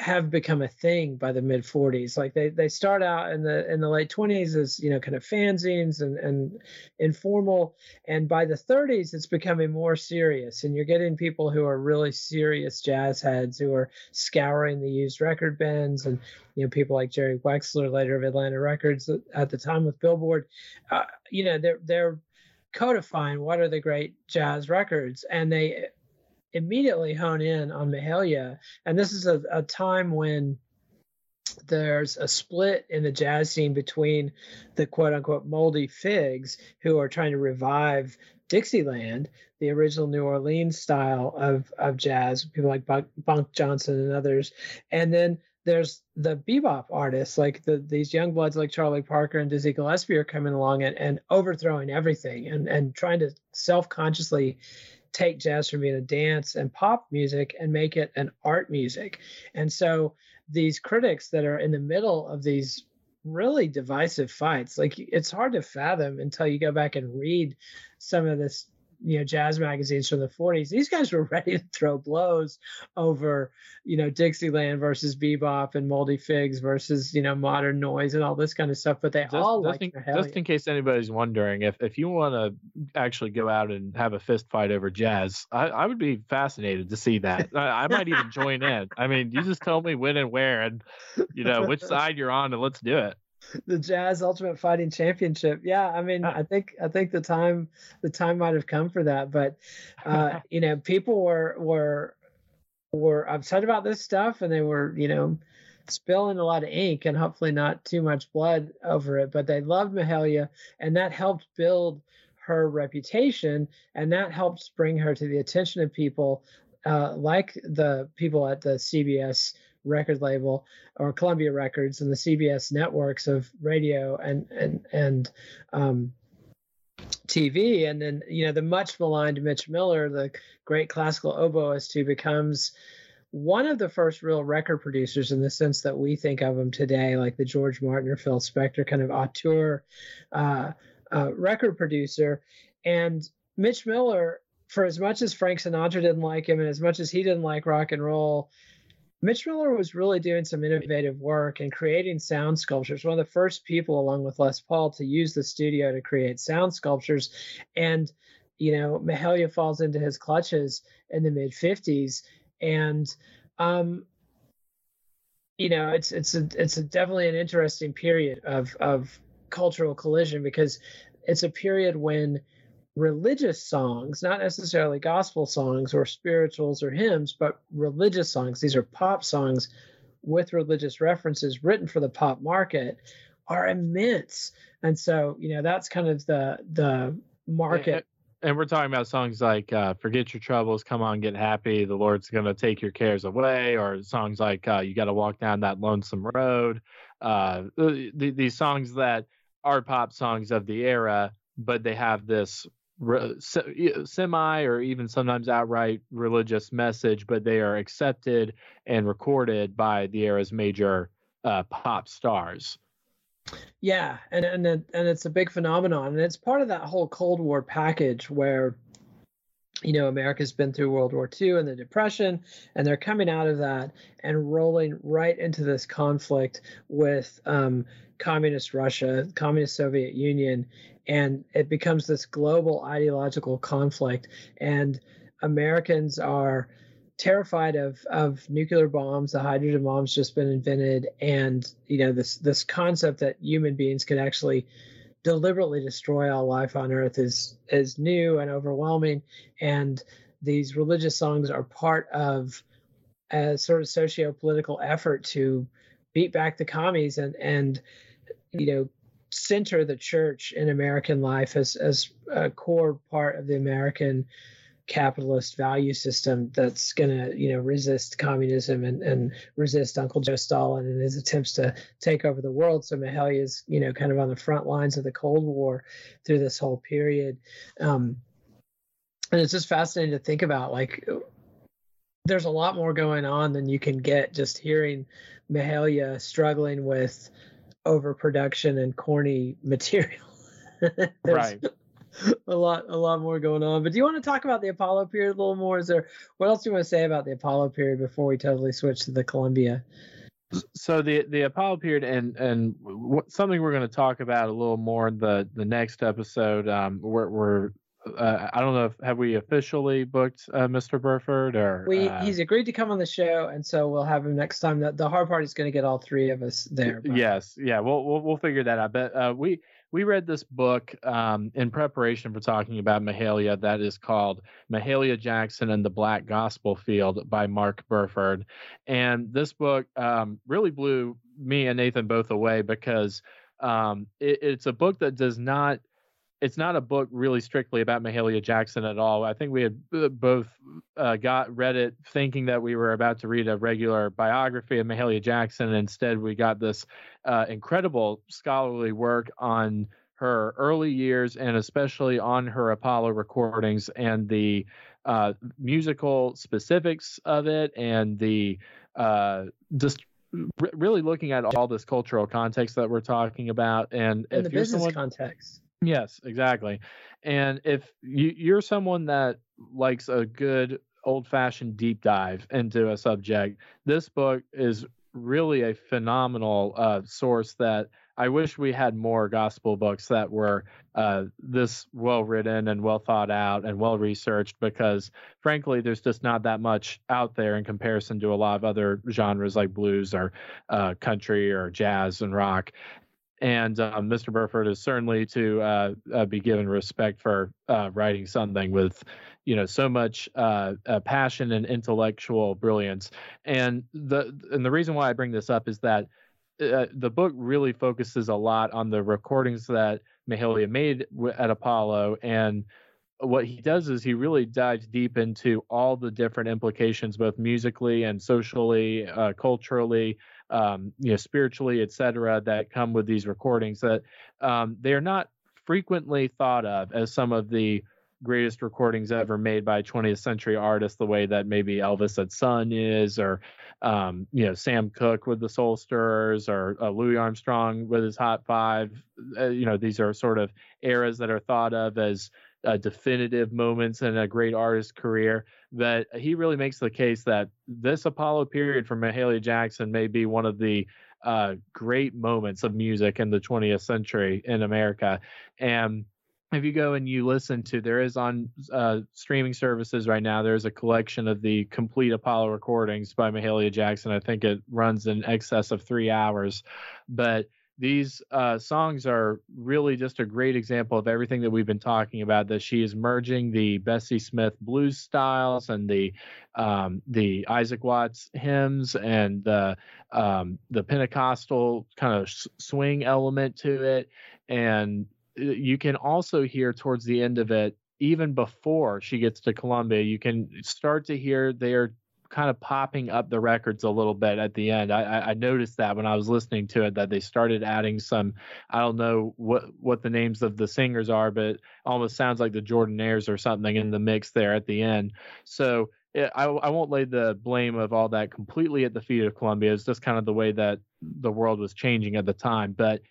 have become a thing by the mid 40s like they they start out in the in the late 20s as you know kind of fanzines and and informal and by the 30s it's becoming more serious and you're getting people who are really serious jazz heads who are scouring the used record bins and you know people like Jerry Wexler later of Atlantic Records at the time with Billboard. Uh, you know they're they're codifying what are the great jazz records and they immediately hone in on Mahalia. And this is a, a time when there's a split in the jazz scene between the quote unquote moldy figs who are trying to revive Dixieland, the original New Orleans style of, of jazz, people like Bunk Johnson and others. And then there's the bebop artists, like the, these young bloods like Charlie Parker and Dizzy Gillespie are coming along and, and overthrowing everything and, and trying to self consciously take jazz from being a dance and pop music and make it an art music. And so these critics that are in the middle of these really divisive fights, like it's hard to fathom until you go back and read some of this you know jazz magazines from the 40s these guys were ready to throw blows over you know dixieland versus bebop and moldy figs versus you know modern noise and all this kind of stuff but they just, all just, like in, just in case anybody's wondering if if you want to actually go out and have a fist fight over jazz i, I would be fascinated to see that. I, I might even join in. I mean you just tell me when and where and you know which side you're on and let's do it the Jazz Ultimate Fighting Championship. Yeah, I mean, I think I think the time the time might have come for that, but uh, you know, people were were were upset about this stuff, and they were you know spilling a lot of ink and hopefully not too much blood over it. But they loved Mahalia, and that helped build her reputation, and that helped bring her to the attention of people uh, like the people at the CBS record label or Columbia Records and the CBS networks of radio and and and um, TV, and then you know the much maligned Mitch Miller, the great classical oboist who becomes one of the first real record producers in the sense that we think of him today, like the George Martin or Phil Spector kind of auteur uh, uh, record producer. And Mitch Miller, for as much as Frank Sinatra didn't like him and as much as he didn't like rock and roll, Mitch Miller was really doing some innovative work and creating sound sculptures. One of the first people, along with Les Paul, to use the studio to create sound sculptures. And, you know, Mahalia falls into his clutches in the mid 50s. And, um, you know, it's it's a it's a definitely an interesting period of of cultural collision because it's a period when religious songs, not necessarily gospel songs or spirituals or hymns, but religious songs. These are pop songs with religious references written for the pop market are immense. And so, you know, that's kind of the the market. And we're talking about songs like uh, "Forget Your Troubles," "Come On, Get Happy," "The Lord's Gonna Take Your Cares Away," or songs like uh, "You Got to Walk Down That Lonesome Road." Uh, these songs that are pop songs of the era, but they have this semi or even sometimes outright religious message, but they are accepted and recorded by the era's major uh, pop stars. Yeah, and and and it's a big phenomenon, and it's part of that whole Cold War package where you know, America's been through World War II and the Depression, and they're coming out of that and rolling right into this conflict with um, communist Russia, communist Soviet Union, and it becomes this global ideological conflict. And Americans are terrified of of nuclear bombs. The hydrogen bomb's just been invented, and you know this this concept that human beings can actually deliberately destroy all life on Earth is is new and overwhelming. And these religious songs are part of a sort of socio-political effort to beat back the commies and and you know center the church in American life as as a core part of the American capitalist value system that's going to you know resist communism and, and resist Uncle Joe Stalin and his attempts to take over the world. So Mahalia is you know kind of on the front lines of the Cold War through this whole period, um, and it's just fascinating to think about like. There's a lot more going on than you can get just hearing Mahalia struggling with overproduction and corny material. right. a lot a lot more going on. But do you want to talk about the Apollo period a little more? Is there what else do you want to say about the Apollo period before we totally switch to the Columbia? So the the Apollo period and and something we're going to talk about a little more in the the next episode. Um, we're, we're uh, I don't know if have we officially booked uh, Mr. Burford or we uh, he's agreed to come on the show, and so we'll have him next time. The, the hard part is going to get all three of us there. But. Yes, yeah, we'll, we'll we'll figure that out. But uh, we we read this book um, in preparation for talking about Mahalia that is called Mahalia Jackson and the Black Gospel Field by Mark Burford. And this book um, really blew me and Nathan both away because um, it, it's a book that does not it's not a book really strictly about Mahalia Jackson at all. I think we had uh, both uh, got read it thinking that we were about to read a regular biography of Mahalia Jackson. And instead, we got this uh, incredible scholarly work on her early years and especially on her Apollo recordings and the uh, musical specifics of it and the uh, just really looking at all this cultural context that we're talking about and, in the business someone, context Yes, exactly. And if you, you're someone that likes a good old fashioned deep dive into a subject, this book is really a phenomenal uh, source that I wish we had more gospel books that were uh, this well written and well thought out and well researched because, frankly, there's just not that much out there in comparison to a lot of other genres like blues or uh, country or jazz and rock and um, Mr. Burford is certainly to uh, uh, be given respect for uh, writing something with, you know, so much uh, uh, passion and intellectual brilliance. And the and the reason why I bring this up is that uh, the book really focuses a lot on the recordings that Mahalia made at Apollo and what he does is he really dives deep into all the different implications both musically and socially culturally um, you know, spiritually, etc., that come with these recordings that um, they are not frequently thought of as some of the greatest recordings ever made by 20th century artists, the way that maybe Elvis at Sun is, or um, you know Sam Cooke with the Soul Stirrers, or uh, Louis Armstrong with his Hot Five. Uh, you know, these are sort of eras that are thought of as uh, definitive moments in a great artist's career that he really makes the case that this Apollo period for Mahalia Jackson may be one of the uh, great moments of music in the 20th century in America. And if you go and you listen to, there is on uh, streaming services right now, there's a collection of the complete Apollo recordings by Mahalia Jackson. I think it runs in excess of three hours. But these uh, songs are really just a great example of everything that we've been talking about. That she is merging the Bessie Smith blues styles and the um, the Isaac Watts hymns and the um, the Pentecostal kind of swing element to it, and uh, you can also hear towards the end of it even before she gets to Columbia, you can start to hear they are kind of popping up the records a little bit at the end. I, I, noticed that when I was listening to it that they started adding some. I don't know what what the names of the singers are, but almost sounds like the Jordanaires or something in the mix there at the end. So it, I I won't lay the blame of all that completely at the feet of Columbia. It's just kind of the way that the world was changing at the time. But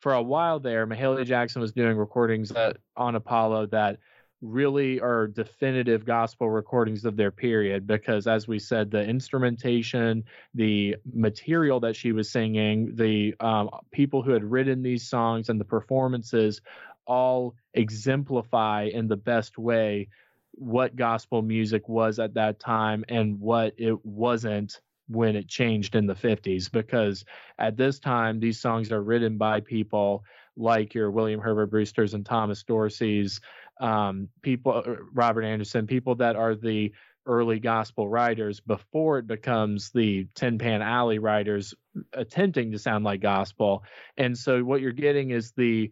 for a while there, Mahalia Jackson was doing recordings that, on Apollo that really are definitive gospel recordings of their period because as we said the instrumentation the material that she was singing the um, people who had written these songs and the performances all exemplify in the best way what gospel music was at that time and what it wasn't when it changed in the 50s because at this time these songs are written by people like your William Herbert Brewsters and Thomas Dorseys um, people, uh, Robert Anderson, people that are the early gospel writers before it becomes the Tin Pan Alley writers attempting to sound like gospel. And so what you're getting is the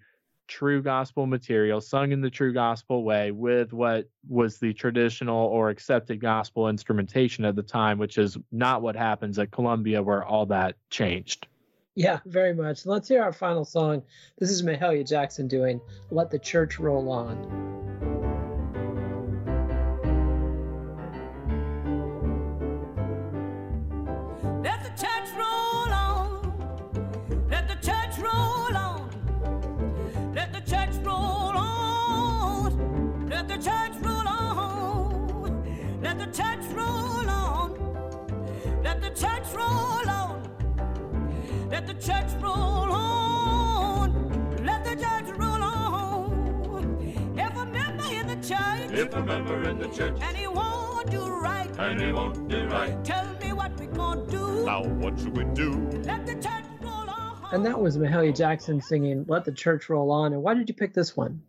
true gospel material sung in the true gospel way with what was the traditional or accepted gospel instrumentation at the time, which is not what happens at Columbia where all that changed. Yeah, very much. Let's hear our final song. This is Mahalia Jackson doing Let the Church Roll On. on. Let the on. Member in the church. If a member in the church. And he won't do right. And he won't do right. Tell me what we gonna do. Now what should we do? Let the church on. And that was Mahalia Jackson singing "Let the Church Roll On." And why did you pick this one?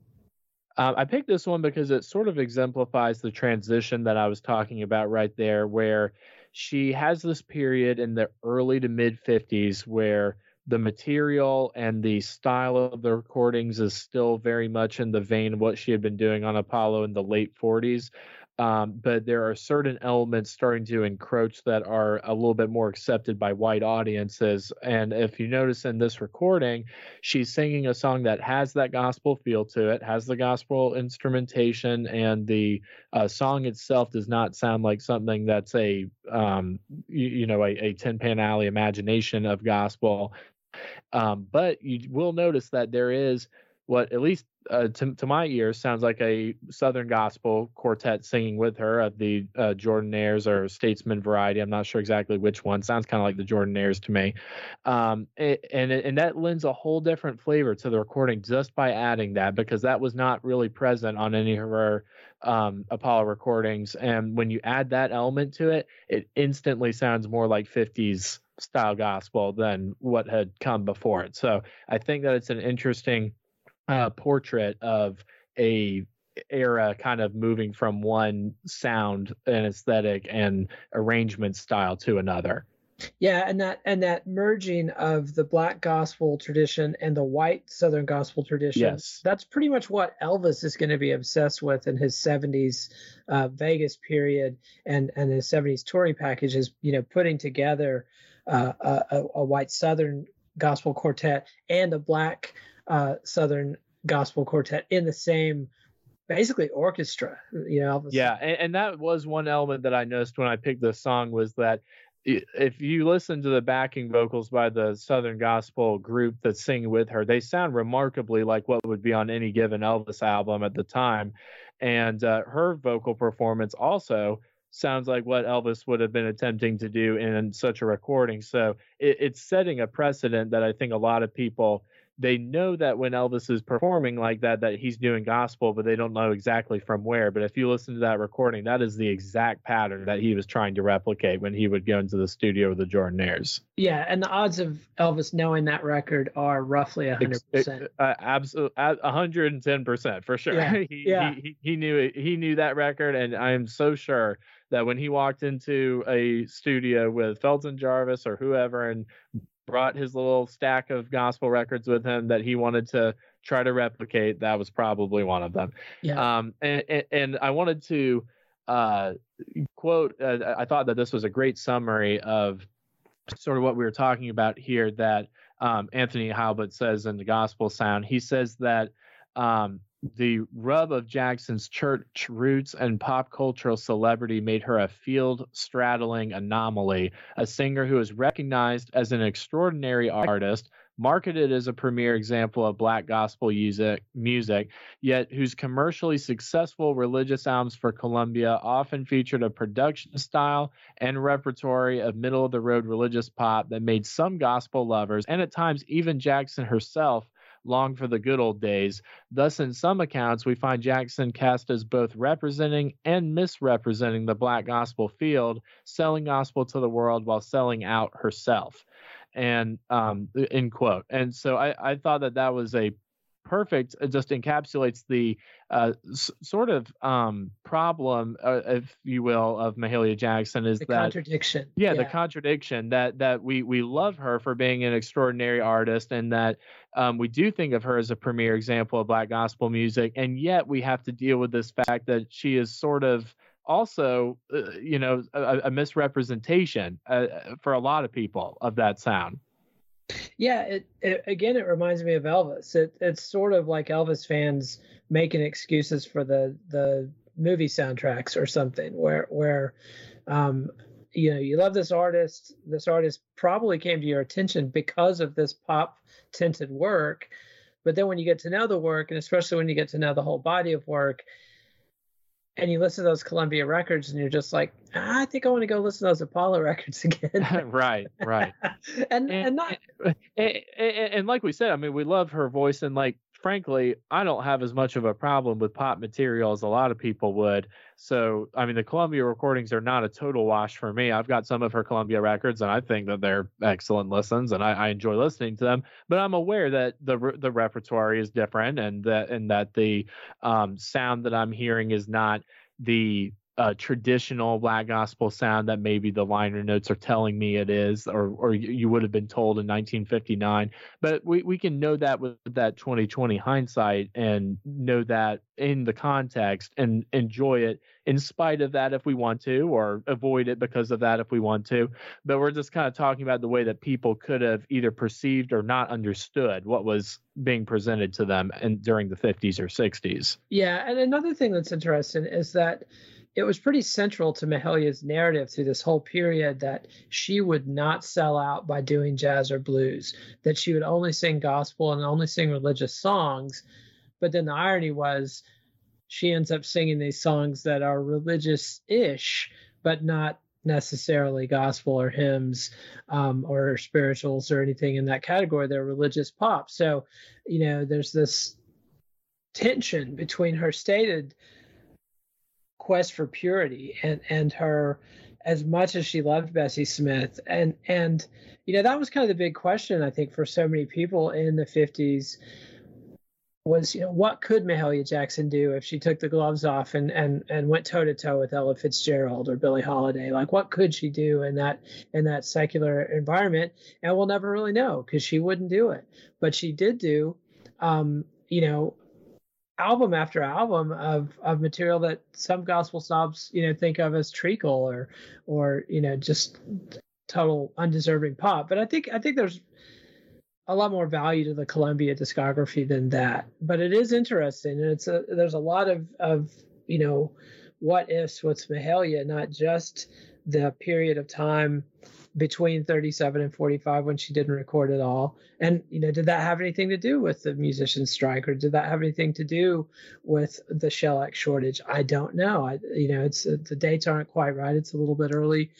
Uh, I picked this one because it sort of exemplifies the transition that I was talking about right there, where she has this period in the early to mid 50s where the material and the style of the recordings is still very much in the vein of what she had been doing on Apollo in the late 40s. Um, but there are certain elements starting to encroach that are a little bit more accepted by white audiences. And if you notice in this recording, she's singing a song that has that gospel feel to it, has the gospel instrumentation, and the uh, song itself does not sound like something that's a um, you, you know a, a Tin Pan Alley imagination of gospel. Um, but you will notice that there is what at least uh, to, to my ears sounds like a Southern gospel quartet singing with her of the uh, Jordanaires or Statesmen variety. I'm not sure exactly which one. Sounds kind of like the Jordanaires to me, um, and and that lends a whole different flavor to the recording just by adding that because that was not really present on any of her um, Apollo recordings. And when you add that element to it, it instantly sounds more like 50s style gospel than what had come before it. So I think that it's an interesting uh, portrait of a era kind of moving from one sound and aesthetic and arrangement style to another. Yeah, and that and that merging of the black gospel tradition and the white southern gospel tradition. Yes. That's pretty much what Elvis is going to be obsessed with in his 70s uh, Vegas period and and his 70s touring package is, you know, putting together uh, a, a white southern gospel quartet and a black uh, Southern gospel quartet in the same basically orchestra you know yeah and, and, that was one element that i noticed when i picked this song was that if you listen to the backing vocals by the southern gospel group that sing with her they sound remarkably like what would be on any given elvis album at the time. And uh, her vocal performance also sounds like what elvis would have been attempting to do in such a recording. So it, it's setting a precedent that i think a lot of people they know that when Elvis is performing like that, that he's doing gospel, but they don't know exactly from where. But if you listen to that recording, that is the exact pattern that he was trying to replicate when he would go into the studio with the Jordanaires. Yeah, and the odds of Elvis knowing that record are roughly hundred percent. Uh, absolutely, hundred and ten percent for sure. Yeah, he, yeah. He, he knew it. He knew that record, and I am so sure that when he walked into a studio with Felton Jarvis or whoever and brought his little stack of gospel records with him that he wanted to try to replicate. That was probably one of them. Yeah. Um, and, and, and I wanted to uh, quote, uh, I thought that this was a great summary of sort of what we were talking about here that um, Anthony Heilbut says in the gospel sound. He says that um, the rub of Jackson's church roots and pop cultural celebrity made her a field straddling anomaly, a singer who is recognized as an extraordinary artist, marketed as a premier example of black gospel music, music, yet whose commercially successful religious albums for Columbia often featured a production style and repertory of middle of the road religious pop that made some gospel lovers and at times even Jackson herself long for the good old days. Thus, in some accounts, we find Jackson cast as both representing and misrepresenting the black gospel field, selling gospel to the world while selling out herself. And um, end quote. And so I, I thought that that was a perfect it just encapsulates the uh, s- sort of um, problem uh, if you will of mahalia jackson is the that contradiction yeah, the contradiction that that we we love her for being an extraordinary artist and that um, we do think of her as a premier example of black gospel music and yet we have to deal with this fact that she is sort of also uh, you know a, a misrepresentation uh, for a lot of people of that sound Yeah, it, it again it reminds me of Elvis. It it's sort of like Elvis fans making excuses for the the movie soundtracks or something where where um you know you love this artist this artist probably came to your attention because of this pop tinted work but then when you get to know the work and especially when you get to know the whole body of work and you listen to those Columbia records and you're just like, "Ah, I think I want to go listen to those Apollo records again. right right and, and not and, and, and like we said, I mean, we love her voice, and like frankly, I don't have as much of a problem with pop material as a lot of people would. So, I mean, the Columbia recordings are not a total wash for me. I've got some of her Columbia records, and I think that they're excellent listens, and I, I enjoy listening to them. But I'm aware that the the repertoire is different, and that and that the um, sound that I'm hearing is not the uh, traditional black gospel sound that maybe the liner notes are telling me it is, or or you would have been told in 1959. But we, we can know that with that 2020 hindsight and know that in the context and enjoy it in spite of that if we want to, or avoid it because of that if we want to. But we're just kind of talking about the way that people could have either perceived or not understood what was being presented to them and during the 50s or 60s. Yeah, and another thing that's interesting is that it was pretty central to Mahalia's narrative through this whole period that she would not sell out by doing jazz or blues, that she would only sing gospel and only sing religious songs. But then the irony was she ends up singing these songs that are religious ish, but not necessarily gospel or hymns um, or spirituals or anything in that category. They're religious pop. So, you know, there's this tension between her stated quest for purity and and her as much as she loved Bessie Smith. And and you know that was kind of the big question I think for so many people in the 50s was you know what could Mahalia Jackson do if she took the gloves off and and and went toe to toe with Ella Fitzgerald or Billie Holiday? Like what could she do in that in that secular environment? And we'll never really know because she wouldn't do it. But she did do um you know album after album of of material that some gospel snobs you know think of as treacle or or you know just total undeserving pop. But i think i think there's a lot more value to the columbia discography than that. But it is interesting and it's a there's a lot of of you know what ifs with mahalia not just the period of time between 37 and 45 when she didn't record at all. And you know did that have anything to do with the musician strike or did that have anything to do with the shellac shortage? I don't know. I you know it's the dates aren't quite right. It's a little bit early.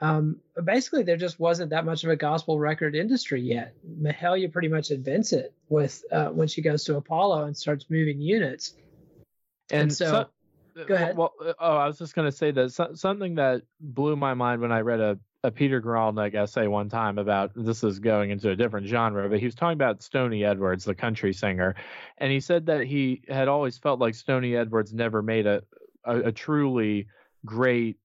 Um, basically there just wasn't that much of a gospel record industry yet. Mahalia pretty much invents it with uh, when she goes to apollo and starts moving units. And, and so, so Go ahead. Well, oh, I was just going to say that something that blew my mind when I read a a Peter Guralnick essay one time about this is going into a different genre, but he was talking about Stoney Edwards, the country singer, and he said that he had always felt like Stoney Edwards never made a, a, a truly great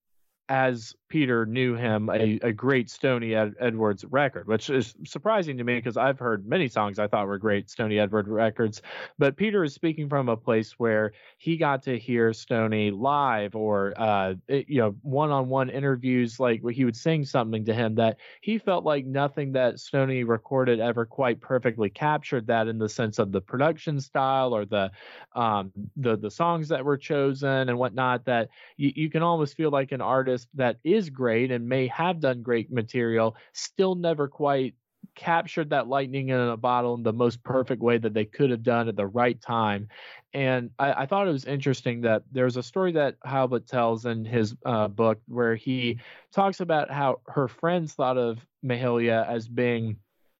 as Peter knew him, a, a great Stoney Ed- Edwards record, which is surprising to me because I've heard many songs I thought were great Stoney Edwards records. But Peter is speaking from a place where he got to hear Stoney live or, uh, you know, one on one interviews, like where he would sing something to him that he felt like nothing that Stoney recorded ever quite perfectly captured that in the sense of the production style or the, um, the, the songs that were chosen and whatnot, that you can almost feel like an artist that is great and may have done great material still never quite captured that lightning in a bottle in the most perfect way that they could have done at the right time. And I, I thought it was interesting that there's a story that Heilbut tells in his uh, book where he talks about how her friends thought of Mahalia as being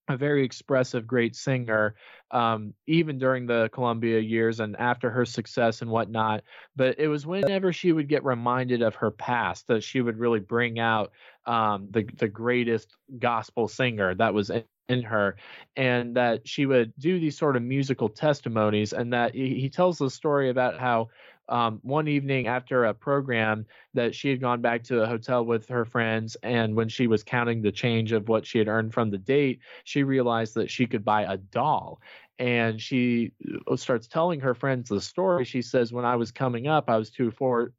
a very expressive, great singer, um, even during the Columbia years and after her success and whatnot. But it was whenever she would get reminded of her past that she would really bring out um, the the greatest gospel singer that was in, in her, and that she would do these sort of musical testimonies. And that he, he tells the story about how um, one evening after a program that she had gone back to a hotel with her friends and when she was counting the change of what she had earned from the date she realized that she could buy a doll and she uh, starts telling her friends the story. She says, When I was coming up, I was too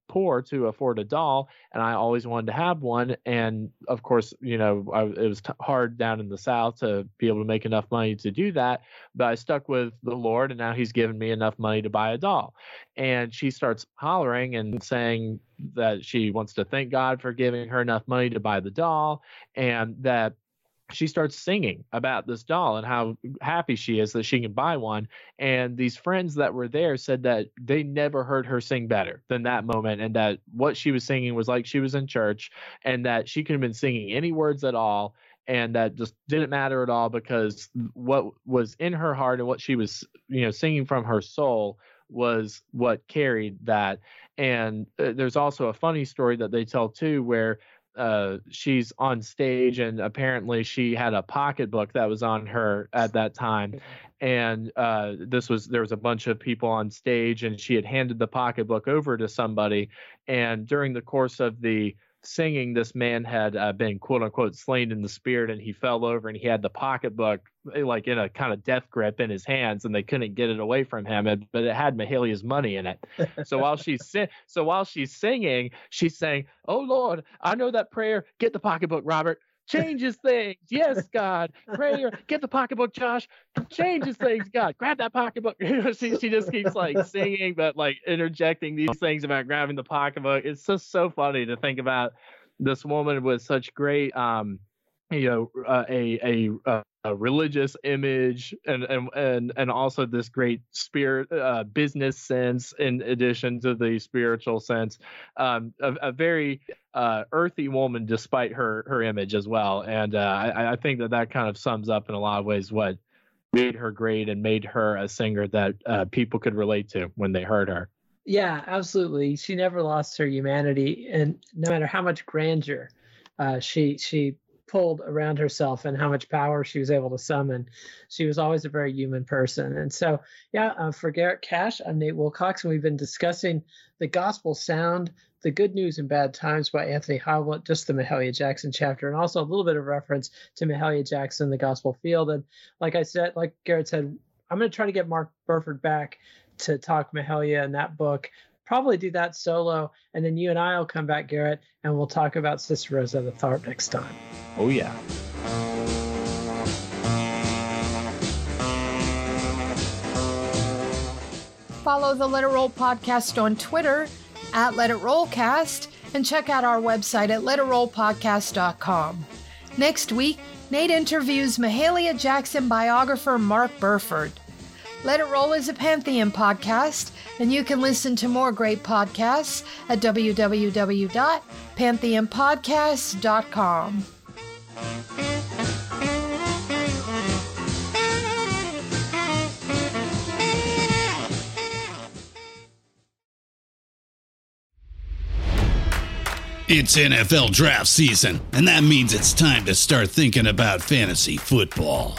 poor to afford a doll, and I always wanted to have one. And of course, you know, I, it was t- hard down in the South to be able to make enough money to do that. But I stuck with the Lord, and now He's given me enough money to buy a doll. And she starts hollering and saying that she wants to thank God for giving her enough money to buy the doll, and that she starts singing about this doll and how happy she is that she can buy one. And these friends that were there said that they never heard her sing better than that moment, and that what she was singing was like she was in church, and that she could have been singing any words at all. and that just didn't matter at all because what was in her heart and what she was you know singing from her soul was what carried that and uh, there's also a funny story that they tell too where uh, she's on stage and apparently she had a pocketbook that was on her at that time. And uh, this was there was a bunch of people on stage and she had handed the pocketbook over to somebody. And during the course of the singing this man had uh, been quote unquote slain in the spirit and he fell over and he had the pocketbook eh, like in a kind of death grip in his hands and they couldn't get it away from him and, but it had mahalia's money in it. So while she's si- so while she's singing she's saying oh lord i know that prayer. Get the pocketbook robert changes things. Yes god. Prayer. Get the pocketbook josh. Changes things god. Grab that pocketbook. She, she just keeps like singing but like interjecting these things about grabbing the pocketbook. It's just so funny to think about this woman with such great um you know uh, a a a religious image and and and and also this great spirit uh, business sense in addition to the spiritual sense um a, a very uh earthy woman despite her her image as well and uh I, I think that that kind of sums up in a lot of ways what made her great and made her a singer that uh, people could relate to when they heard her Yeah, absolutely. She never lost her humanity, and no matter how much grandeur uh, she she pulled around herself and how much power she was able to summon, she was always a very human person. And so, yeah, uh, for Garrett Cash, I'm Nate Wilcox, and we've been discussing the gospel sound, the good news in bad times by Anthony Heilbut, just the Mahalia Jackson chapter, and also a little bit of reference to Mahalia Jackson, the gospel field. And like I said, like Garrett said, I'm going to try to get Mark Burford back to talk Mahalia in that book. Probably do that solo, and then you and I will come back, Garrett, and we'll talk about Sister the Tharpe next time. oh yeah Follow the Let It Roll podcast on Twitter at Let It Rollcast and check out our website at letitrollpodcast.com. Next week, Nate interviews Mahalia Jackson biographer Mark Burford. Let It Roll is a Pantheon podcast, and you can listen to more great podcasts at www.pantheonpodcast.com. It's NFL draft season, and that means it's time to start thinking about fantasy football.